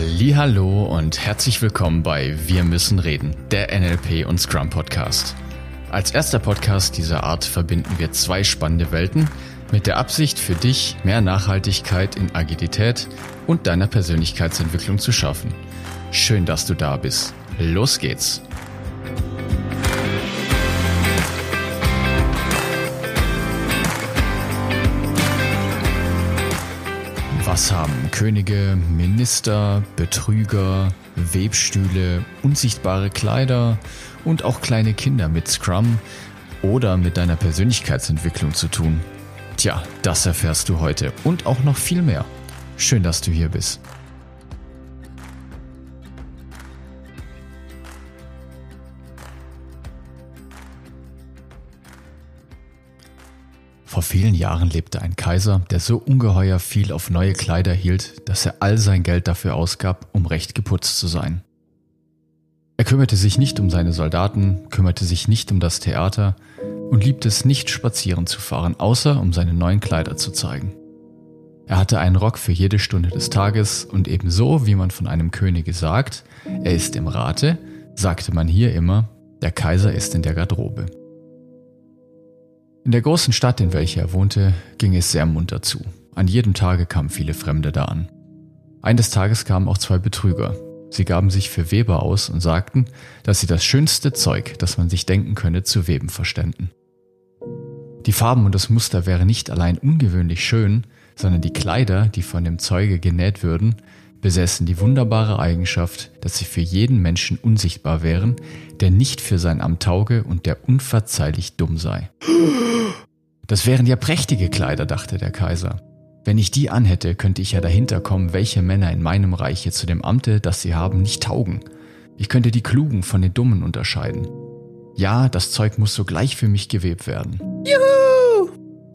Hallo und herzlich willkommen bei Wir müssen reden, der NLP und Scrum Podcast. Als erster Podcast dieser Art verbinden wir zwei spannende Welten mit der Absicht für dich mehr Nachhaltigkeit in Agilität und deiner Persönlichkeitsentwicklung zu schaffen. Schön, dass du da bist. Los geht's. Was haben Könige, Minister, Betrüger, Webstühle, unsichtbare Kleider und auch kleine Kinder mit Scrum oder mit deiner Persönlichkeitsentwicklung zu tun? Tja, das erfährst du heute und auch noch viel mehr. Schön, dass du hier bist. Vor vielen Jahren lebte ein Kaiser, der so ungeheuer viel auf neue Kleider hielt, dass er all sein Geld dafür ausgab, um recht geputzt zu sein. Er kümmerte sich nicht um seine Soldaten, kümmerte sich nicht um das Theater und liebte es nicht spazieren zu fahren, außer um seine neuen Kleider zu zeigen. Er hatte einen Rock für jede Stunde des Tages und ebenso wie man von einem Könige sagt, er ist im Rate, sagte man hier immer, der Kaiser ist in der Garderobe. In der großen Stadt, in welcher er wohnte, ging es sehr munter zu. An jedem Tage kamen viele Fremde da an. Eines Tages kamen auch zwei Betrüger. Sie gaben sich für Weber aus und sagten, dass sie das schönste Zeug, das man sich denken könne, zu weben verständen. Die Farben und das Muster wären nicht allein ungewöhnlich schön, sondern die Kleider, die von dem Zeuge genäht würden, besäßen die wunderbare Eigenschaft, dass sie für jeden Menschen unsichtbar wären, der nicht für sein Amt tauge und der unverzeihlich dumm sei. Das wären ja prächtige Kleider, dachte der Kaiser. Wenn ich die anhätte, könnte ich ja dahinter kommen, welche Männer in meinem Reiche zu dem Amte, das sie haben, nicht taugen. Ich könnte die Klugen von den Dummen unterscheiden. Ja, das Zeug muss sogleich für mich gewebt werden. Juhu!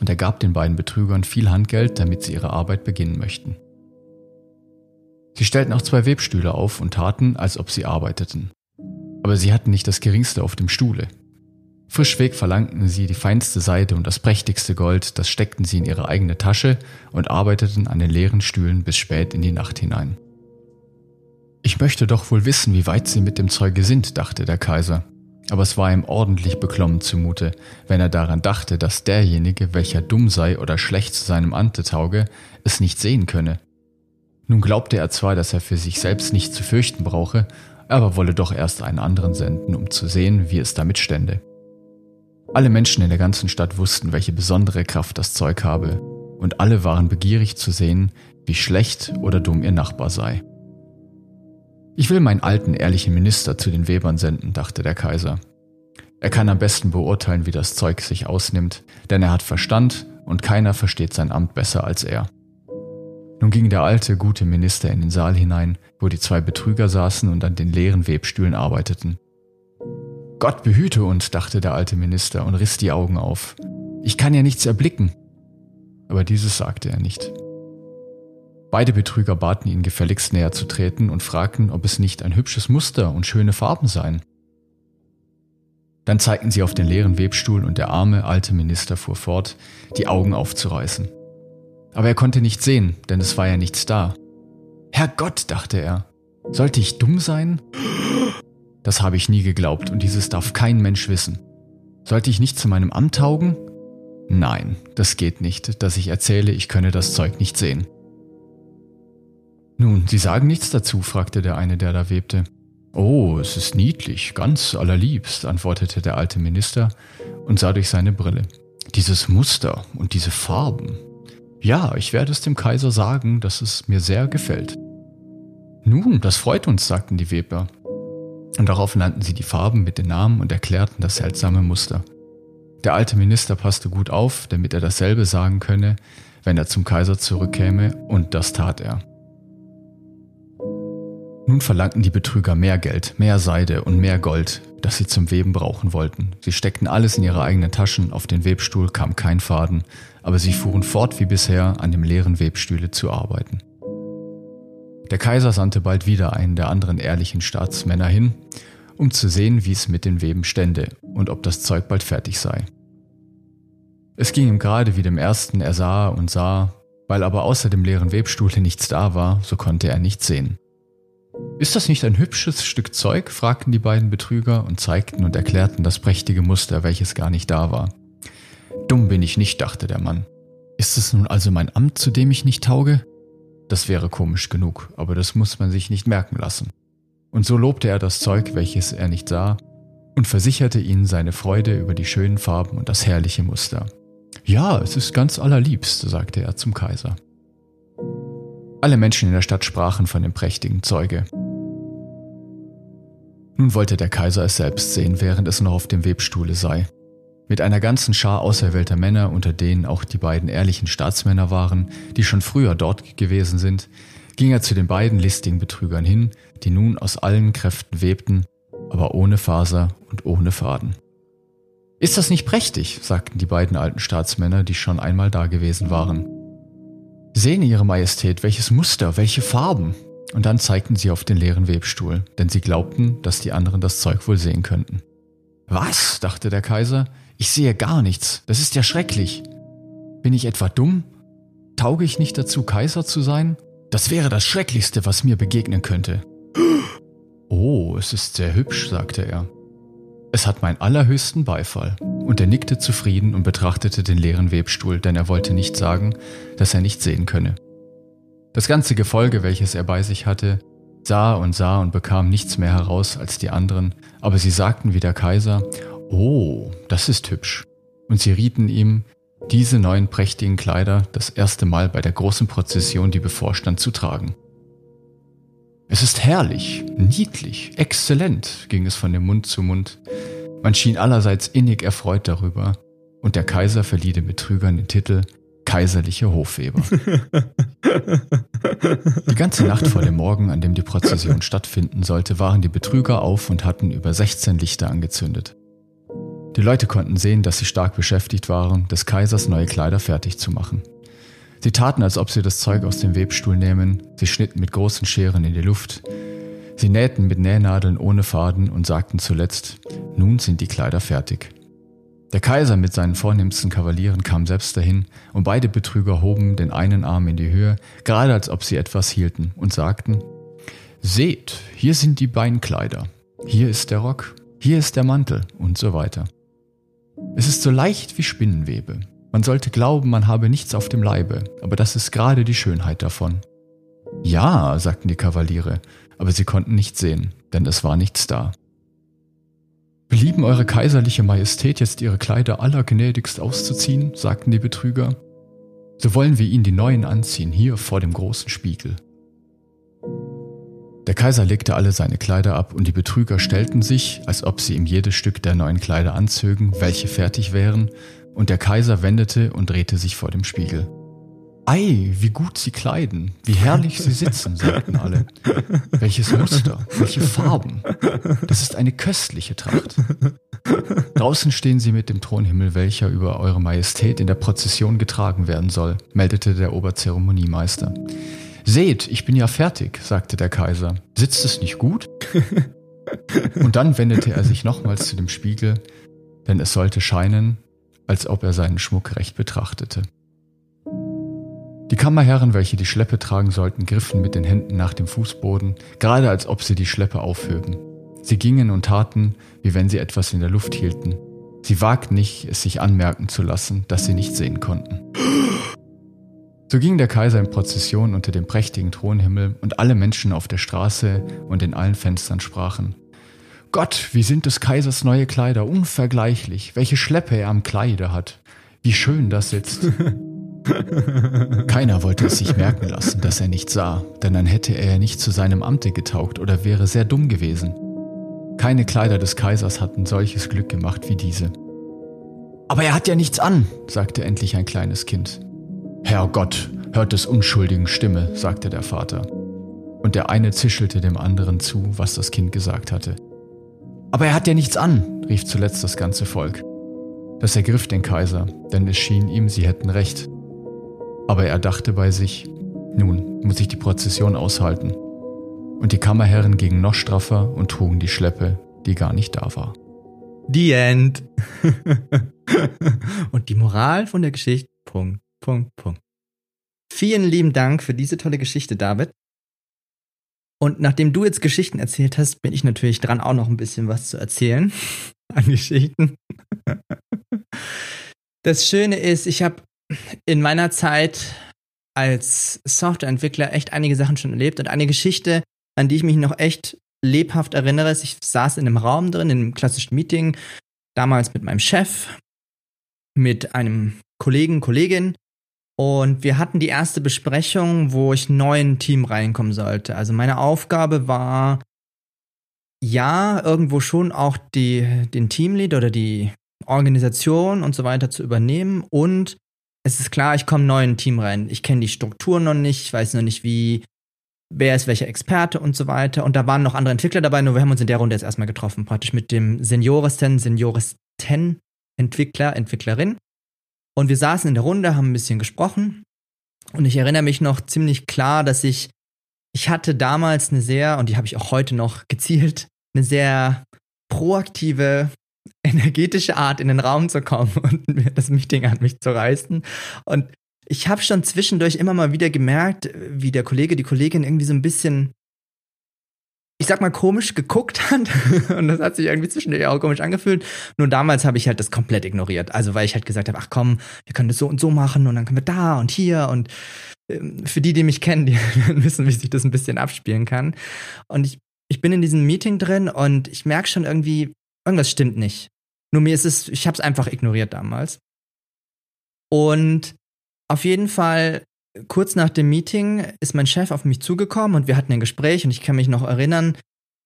Und er gab den beiden Betrügern viel Handgeld, damit sie ihre Arbeit beginnen möchten. Sie stellten auch zwei Webstühle auf und taten, als ob sie arbeiteten. Aber sie hatten nicht das geringste auf dem Stuhle. Frischweg verlangten sie die feinste Seide und das prächtigste Gold, das steckten sie in ihre eigene Tasche und arbeiteten an den leeren Stühlen bis spät in die Nacht hinein. Ich möchte doch wohl wissen, wie weit sie mit dem Zeuge sind, dachte der Kaiser. Aber es war ihm ordentlich beklommen zumute, wenn er daran dachte, dass derjenige, welcher dumm sei oder schlecht zu seinem Ante tauge, es nicht sehen könne. Nun glaubte er zwar, dass er für sich selbst nicht zu fürchten brauche, aber wolle doch erst einen anderen senden, um zu sehen, wie es damit stände. Alle Menschen in der ganzen Stadt wussten, welche besondere Kraft das Zeug habe, und alle waren begierig zu sehen, wie schlecht oder dumm ihr Nachbar sei. Ich will meinen alten, ehrlichen Minister zu den Webern senden, dachte der Kaiser. Er kann am besten beurteilen, wie das Zeug sich ausnimmt, denn er hat Verstand und keiner versteht sein Amt besser als er. Nun ging der alte, gute Minister in den Saal hinein, wo die zwei Betrüger saßen und an den leeren Webstühlen arbeiteten. Gott behüte uns, dachte der alte Minister und riss die Augen auf. Ich kann ja nichts erblicken. Aber dieses sagte er nicht. Beide Betrüger baten ihn gefälligst näher zu treten und fragten, ob es nicht ein hübsches Muster und schöne Farben seien. Dann zeigten sie auf den leeren Webstuhl und der arme alte Minister fuhr fort, die Augen aufzureißen. Aber er konnte nicht sehen, denn es war ja nichts da. Herrgott, dachte er, sollte ich dumm sein? Das habe ich nie geglaubt und dieses darf kein Mensch wissen. Sollte ich nicht zu meinem Amt taugen? Nein, das geht nicht, dass ich erzähle, ich könne das Zeug nicht sehen. Nun, Sie sagen nichts dazu, fragte der eine, der da webte. Oh, es ist niedlich, ganz allerliebst, antwortete der alte Minister und sah durch seine Brille. Dieses Muster und diese Farben. Ja, ich werde es dem Kaiser sagen, dass es mir sehr gefällt. Nun, das freut uns, sagten die Weber. Und darauf nannten sie die Farben mit den Namen und erklärten das seltsame Muster. Der alte Minister passte gut auf, damit er dasselbe sagen könne, wenn er zum Kaiser zurückkäme, und das tat er. Nun verlangten die Betrüger mehr Geld, mehr Seide und mehr Gold, das sie zum Weben brauchen wollten. Sie steckten alles in ihre eigenen Taschen, auf den Webstuhl kam kein Faden, aber sie fuhren fort wie bisher an dem leeren Webstühle zu arbeiten. Der Kaiser sandte bald wieder einen der anderen ehrlichen Staatsmänner hin, um zu sehen, wie es mit den Weben stände und ob das Zeug bald fertig sei. Es ging ihm gerade wie dem ersten, er sah und sah, weil aber außer dem leeren Webstuhle nichts da war, so konnte er nichts sehen. Ist das nicht ein hübsches Stück Zeug? fragten die beiden Betrüger und zeigten und erklärten das prächtige Muster, welches gar nicht da war. Dumm bin ich nicht, dachte der Mann. Ist es nun also mein Amt, zu dem ich nicht tauge? Das wäre komisch genug, aber das muss man sich nicht merken lassen. Und so lobte er das Zeug, welches er nicht sah, und versicherte ihnen seine Freude über die schönen Farben und das herrliche Muster. Ja, es ist ganz allerliebst, sagte er zum Kaiser. Alle Menschen in der Stadt sprachen von dem prächtigen Zeuge. Nun wollte der Kaiser es selbst sehen, während es noch auf dem Webstuhle sei. Mit einer ganzen Schar auserwählter Männer, unter denen auch die beiden ehrlichen Staatsmänner waren, die schon früher dort gewesen sind, ging er zu den beiden listigen Betrügern hin, die nun aus allen Kräften webten, aber ohne Faser und ohne Faden. Ist das nicht prächtig? sagten die beiden alten Staatsmänner, die schon einmal da gewesen waren. Sehen Ihre Majestät, welches Muster, welche Farben. Und dann zeigten sie auf den leeren Webstuhl, denn sie glaubten, dass die anderen das Zeug wohl sehen könnten. Was? dachte der Kaiser. Ich sehe gar nichts. Das ist ja schrecklich. Bin ich etwa dumm? Tauge ich nicht dazu, Kaiser zu sein? Das wäre das Schrecklichste, was mir begegnen könnte. Oh, es ist sehr hübsch, sagte er. Es hat meinen allerhöchsten Beifall. Und er nickte zufrieden und betrachtete den leeren Webstuhl, denn er wollte nicht sagen, dass er nicht sehen könne. Das ganze Gefolge, welches er bei sich hatte, sah und sah und bekam nichts mehr heraus als die anderen, aber sie sagten wie der Kaiser, Oh, das ist hübsch. Und sie rieten ihm, diese neuen prächtigen Kleider das erste Mal bei der großen Prozession, die bevorstand, zu tragen. Es ist herrlich, niedlich, exzellent, ging es von dem Mund zu Mund. Man schien allerseits innig erfreut darüber, und der Kaiser verlieh den Betrügern den Titel kaiserliche Hofweber. die ganze Nacht vor dem Morgen, an dem die Prozession stattfinden sollte, waren die Betrüger auf und hatten über 16 Lichter angezündet. Die Leute konnten sehen, dass sie stark beschäftigt waren, des Kaisers neue Kleider fertig zu machen. Sie taten, als ob sie das Zeug aus dem Webstuhl nehmen, sie schnitten mit großen Scheren in die Luft, sie nähten mit Nähnadeln ohne Faden und sagten zuletzt, nun sind die Kleider fertig. Der Kaiser mit seinen vornehmsten Kavalieren kam selbst dahin, und beide Betrüger hoben den einen Arm in die Höhe, gerade als ob sie etwas hielten, und sagten, Seht, hier sind die Beinkleider, hier ist der Rock, hier ist der Mantel und so weiter. Es ist so leicht wie Spinnenwebe, man sollte glauben, man habe nichts auf dem Leibe, aber das ist gerade die Schönheit davon. Ja, sagten die Kavaliere, aber sie konnten nichts sehen, denn es war nichts da. Belieben Eure kaiserliche Majestät jetzt Ihre Kleider allergnädigst auszuziehen, sagten die Betrüger, so wollen wir Ihnen die neuen anziehen, hier vor dem großen Spiegel. Der Kaiser legte alle seine Kleider ab und die Betrüger stellten sich, als ob sie ihm jedes Stück der neuen Kleider anzögen, welche fertig wären, und der Kaiser wendete und drehte sich vor dem Spiegel. Ei, wie gut sie kleiden, wie herrlich sie sitzen, sagten alle. Welches Muster, welche Farben. Das ist eine köstliche Tracht. Draußen stehen sie mit dem Thronhimmel, welcher über Eure Majestät in der Prozession getragen werden soll, meldete der Oberzeremoniemeister. Seht, ich bin ja fertig, sagte der Kaiser. Sitzt es nicht gut? Und dann wendete er sich nochmals zu dem Spiegel, denn es sollte scheinen, als ob er seinen Schmuck recht betrachtete. Die Kammerherren, welche die Schleppe tragen sollten, griffen mit den Händen nach dem Fußboden, gerade als ob sie die Schleppe aufhöben. Sie gingen und taten, wie wenn sie etwas in der Luft hielten. Sie wagten nicht, es sich anmerken zu lassen, dass sie nicht sehen konnten. So ging der Kaiser in Prozession unter dem prächtigen Thronhimmel und alle Menschen auf der Straße und in allen Fenstern sprachen, Gott, wie sind des Kaisers neue Kleider, unvergleichlich, welche Schleppe er am Kleide hat, wie schön das sitzt. Keiner wollte es sich merken lassen, dass er nicht sah, denn dann hätte er ja nicht zu seinem Amte getaugt oder wäre sehr dumm gewesen. Keine Kleider des Kaisers hatten solches Glück gemacht wie diese. Aber er hat ja nichts an, sagte endlich ein kleines Kind. Herrgott, hört des Unschuldigen Stimme, sagte der Vater. Und der eine zischelte dem anderen zu, was das Kind gesagt hatte. Aber er hat ja nichts an, rief zuletzt das ganze Volk. Das ergriff den Kaiser, denn es schien ihm, sie hätten recht. Aber er dachte bei sich, nun muss ich die Prozession aushalten. Und die Kammerherren gingen noch straffer und trugen die Schleppe, die gar nicht da war. The End. und die Moral von der Geschichte. Punkt, Punkt, Punkt. Vielen lieben Dank für diese tolle Geschichte, David. Und nachdem du jetzt Geschichten erzählt hast, bin ich natürlich dran, auch noch ein bisschen was zu erzählen an Geschichten. Das Schöne ist, ich habe in meiner Zeit als Softwareentwickler echt einige Sachen schon erlebt und eine Geschichte, an die ich mich noch echt lebhaft erinnere, ist, ich saß in einem Raum drin, in einem klassischen Meeting, damals mit meinem Chef, mit einem Kollegen, Kollegin und wir hatten die erste Besprechung, wo ich neu in ein Team reinkommen sollte. Also meine Aufgabe war, ja, irgendwo schon auch die, den Teamlead oder die Organisation und so weiter zu übernehmen. Und es ist klar, ich komme neu in ein Team rein. Ich kenne die Struktur noch nicht, ich weiß noch nicht, wie, wer ist welcher Experte und so weiter. Und da waren noch andere Entwickler dabei, nur wir haben uns in der Runde jetzt erstmal getroffen, praktisch mit dem Senioristen, Senioristen Entwickler, Entwicklerin. Und wir saßen in der Runde, haben ein bisschen gesprochen. Und ich erinnere mich noch ziemlich klar, dass ich, ich hatte damals eine sehr, und die habe ich auch heute noch gezielt, eine sehr proaktive, energetische Art in den Raum zu kommen und das Meeting an mich zu reißen. Und ich habe schon zwischendurch immer mal wieder gemerkt, wie der Kollege, die Kollegin irgendwie so ein bisschen ich sag mal, komisch geguckt hat. und das hat sich irgendwie zwischendurch auch komisch angefühlt. Nur damals habe ich halt das komplett ignoriert. Also weil ich halt gesagt habe, ach komm, wir können das so und so machen und dann können wir da und hier und ähm, für die, die mich kennen, die wissen, wie sich das ein bisschen abspielen kann. Und ich, ich bin in diesem Meeting drin und ich merke schon irgendwie, irgendwas stimmt nicht. Nur mir ist es, ich habe es einfach ignoriert damals. Und auf jeden Fall kurz nach dem Meeting ist mein Chef auf mich zugekommen und wir hatten ein Gespräch und ich kann mich noch erinnern,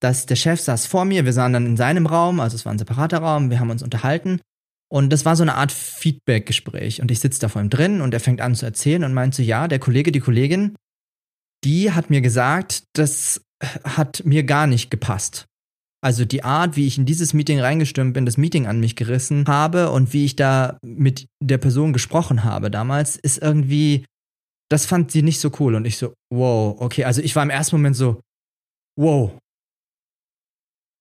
dass der Chef saß vor mir, wir sahen dann in seinem Raum, also es war ein separater Raum, wir haben uns unterhalten und das war so eine Art Feedback-Gespräch und ich sitze da vor ihm drin und er fängt an zu erzählen und meint so, ja, der Kollege, die Kollegin, die hat mir gesagt, das hat mir gar nicht gepasst. Also die Art, wie ich in dieses Meeting reingestürmt bin, das Meeting an mich gerissen habe und wie ich da mit der Person gesprochen habe damals, ist irgendwie das fand sie nicht so cool. Und ich so, wow, okay. Also ich war im ersten Moment so, wow.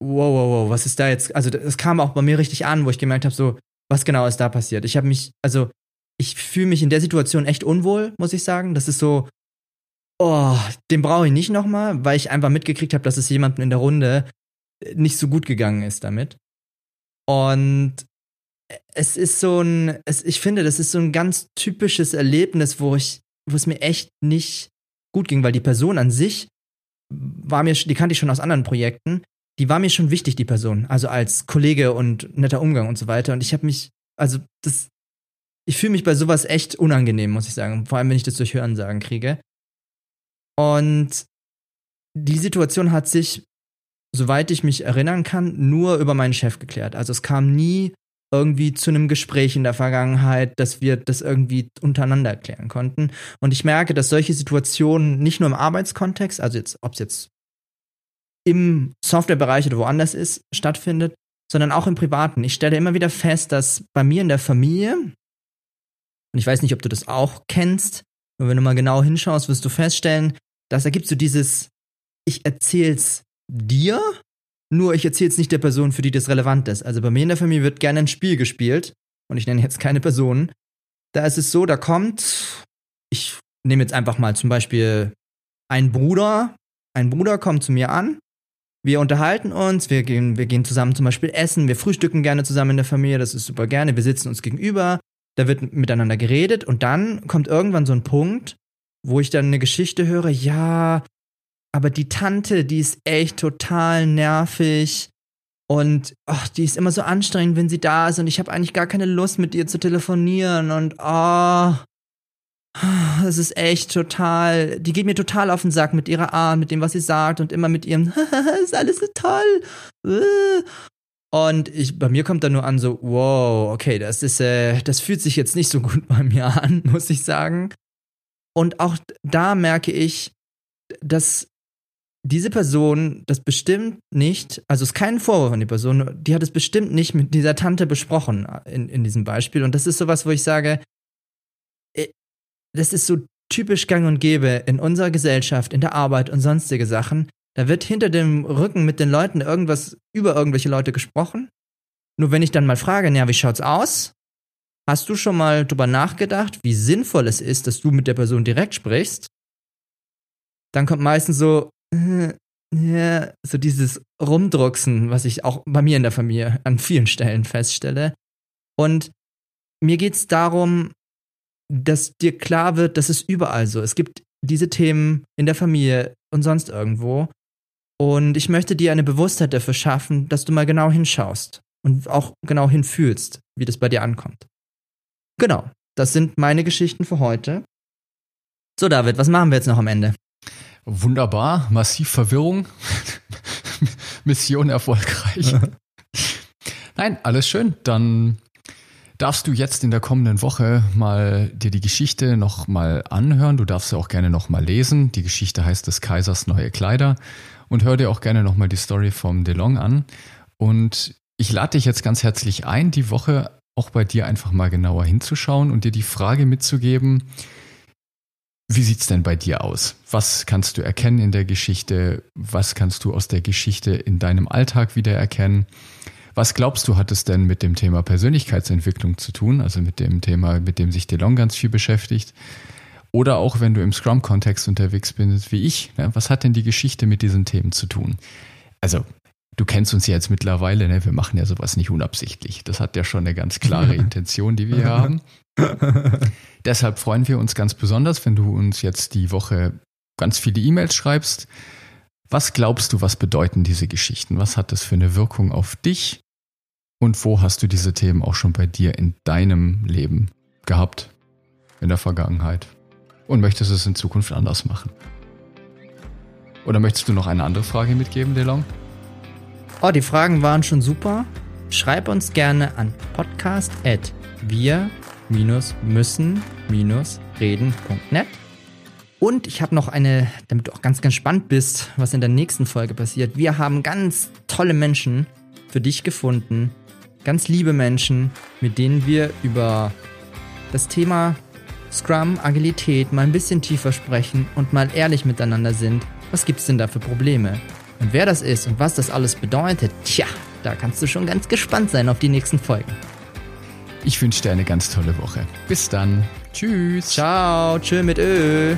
Wow, wow, wow, was ist da jetzt? Also es kam auch bei mir richtig an, wo ich gemerkt habe, so, was genau ist da passiert? Ich habe mich, also ich fühle mich in der Situation echt unwohl, muss ich sagen. Das ist so, oh, den brauche ich nicht nochmal, weil ich einfach mitgekriegt habe, dass es jemandem in der Runde nicht so gut gegangen ist damit. Und es ist so ein, es, ich finde, das ist so ein ganz typisches Erlebnis, wo ich wo es mir echt nicht gut ging, weil die Person an sich war mir, die kannte ich schon aus anderen Projekten, die war mir schon wichtig, die Person. Also als Kollege und netter Umgang und so weiter. Und ich habe mich, also das, ich fühle mich bei sowas echt unangenehm, muss ich sagen. Vor allem, wenn ich das durch Hörensagen kriege. Und die Situation hat sich, soweit ich mich erinnern kann, nur über meinen Chef geklärt. Also es kam nie irgendwie zu einem Gespräch in der Vergangenheit, dass wir das irgendwie untereinander erklären konnten. Und ich merke, dass solche Situationen nicht nur im Arbeitskontext, also jetzt, ob es jetzt im Softwarebereich oder woanders ist, stattfindet, sondern auch im Privaten. Ich stelle immer wieder fest, dass bei mir in der Familie, und ich weiß nicht, ob du das auch kennst, nur wenn du mal genau hinschaust, wirst du feststellen, dass da gibt so dieses, ich erzähl's dir, nur ich erzähle es nicht der Person, für die das relevant ist. Also bei mir in der Familie wird gerne ein Spiel gespielt. Und ich nenne jetzt keine Personen. Da ist es so, da kommt, ich nehme jetzt einfach mal zum Beispiel ein Bruder. Ein Bruder kommt zu mir an. Wir unterhalten uns, wir gehen, wir gehen zusammen zum Beispiel essen, wir frühstücken gerne zusammen in der Familie, das ist super gerne, wir sitzen uns gegenüber, da wird miteinander geredet und dann kommt irgendwann so ein Punkt, wo ich dann eine Geschichte höre, ja, aber die Tante, die ist echt total nervig. Und ach, die ist immer so anstrengend, wenn sie da ist. Und ich habe eigentlich gar keine Lust, mit ihr zu telefonieren. Und oh, das ist echt total. Die geht mir total auf den Sack mit ihrer Art, mit dem, was sie sagt und immer mit ihrem, ist alles so toll. Und ich, bei mir kommt dann nur an so, wow, okay, das ist, äh, das fühlt sich jetzt nicht so gut bei mir an, muss ich sagen. Und auch da merke ich, dass diese Person das bestimmt nicht, also es ist kein Vorwurf an die Person, die hat es bestimmt nicht mit dieser Tante besprochen in, in diesem Beispiel. Und das ist sowas, wo ich sage, äh, das ist so typisch gang und gäbe in unserer Gesellschaft, in der Arbeit und sonstige Sachen. Da wird hinter dem Rücken mit den Leuten irgendwas über irgendwelche Leute gesprochen. Nur wenn ich dann mal frage, naja, wie schaut's aus? Hast du schon mal drüber nachgedacht, wie sinnvoll es ist, dass du mit der Person direkt sprichst? Dann kommt meistens so, äh, so dieses Rumdrucksen, was ich auch bei mir in der Familie an vielen Stellen feststelle. Und mir geht es darum, dass dir klar wird, dass es überall so. Es gibt diese Themen in der Familie und sonst irgendwo. Und ich möchte dir eine Bewusstheit dafür schaffen, dass du mal genau hinschaust und auch genau hinfühlst, wie das bei dir ankommt. Genau, das sind meine Geschichten für heute. So, David, was machen wir jetzt noch am Ende? Wunderbar, massiv Verwirrung. Mission erfolgreich. Nein, alles schön. Dann darfst du jetzt in der kommenden Woche mal dir die Geschichte noch mal anhören. Du darfst sie auch gerne noch mal lesen. Die Geschichte heißt des Kaisers neue Kleider und hör dir auch gerne noch mal die Story vom DeLong an. Und ich lade dich jetzt ganz herzlich ein, die Woche auch bei dir einfach mal genauer hinzuschauen und dir die Frage mitzugeben, wie sieht's denn bei dir aus? Was kannst du erkennen in der Geschichte? Was kannst du aus der Geschichte in deinem Alltag wieder erkennen? Was glaubst du, hat es denn mit dem Thema Persönlichkeitsentwicklung zu tun? Also mit dem Thema, mit dem sich DeLong ganz viel beschäftigt? Oder auch wenn du im Scrum-Kontext unterwegs bist, wie ich, ne? was hat denn die Geschichte mit diesen Themen zu tun? Also, du kennst uns ja jetzt mittlerweile, ne? wir machen ja sowas nicht unabsichtlich. Das hat ja schon eine ganz klare Intention, die wir haben. Deshalb freuen wir uns ganz besonders, wenn du uns jetzt die Woche ganz viele E-Mails schreibst. Was glaubst du, was bedeuten diese Geschichten? Was hat das für eine Wirkung auf dich? Und wo hast du diese Themen auch schon bei dir in deinem Leben gehabt? In der Vergangenheit? Und möchtest du es in Zukunft anders machen? Oder möchtest du noch eine andere Frage mitgeben, DeLong? Oh, die Fragen waren schon super. Schreib uns gerne an podcast.wir müssen-reden.net. Und ich habe noch eine, damit du auch ganz gespannt bist, was in der nächsten Folge passiert. Wir haben ganz tolle Menschen für dich gefunden. Ganz liebe Menschen, mit denen wir über das Thema Scrum, Agilität mal ein bisschen tiefer sprechen und mal ehrlich miteinander sind. Was gibt's denn da für Probleme? Und wer das ist und was das alles bedeutet, tja, da kannst du schon ganz gespannt sein auf die nächsten Folgen. Ich wünsche dir eine ganz tolle Woche. Bis dann. Tschüss. Ciao. Tschö mit Ö.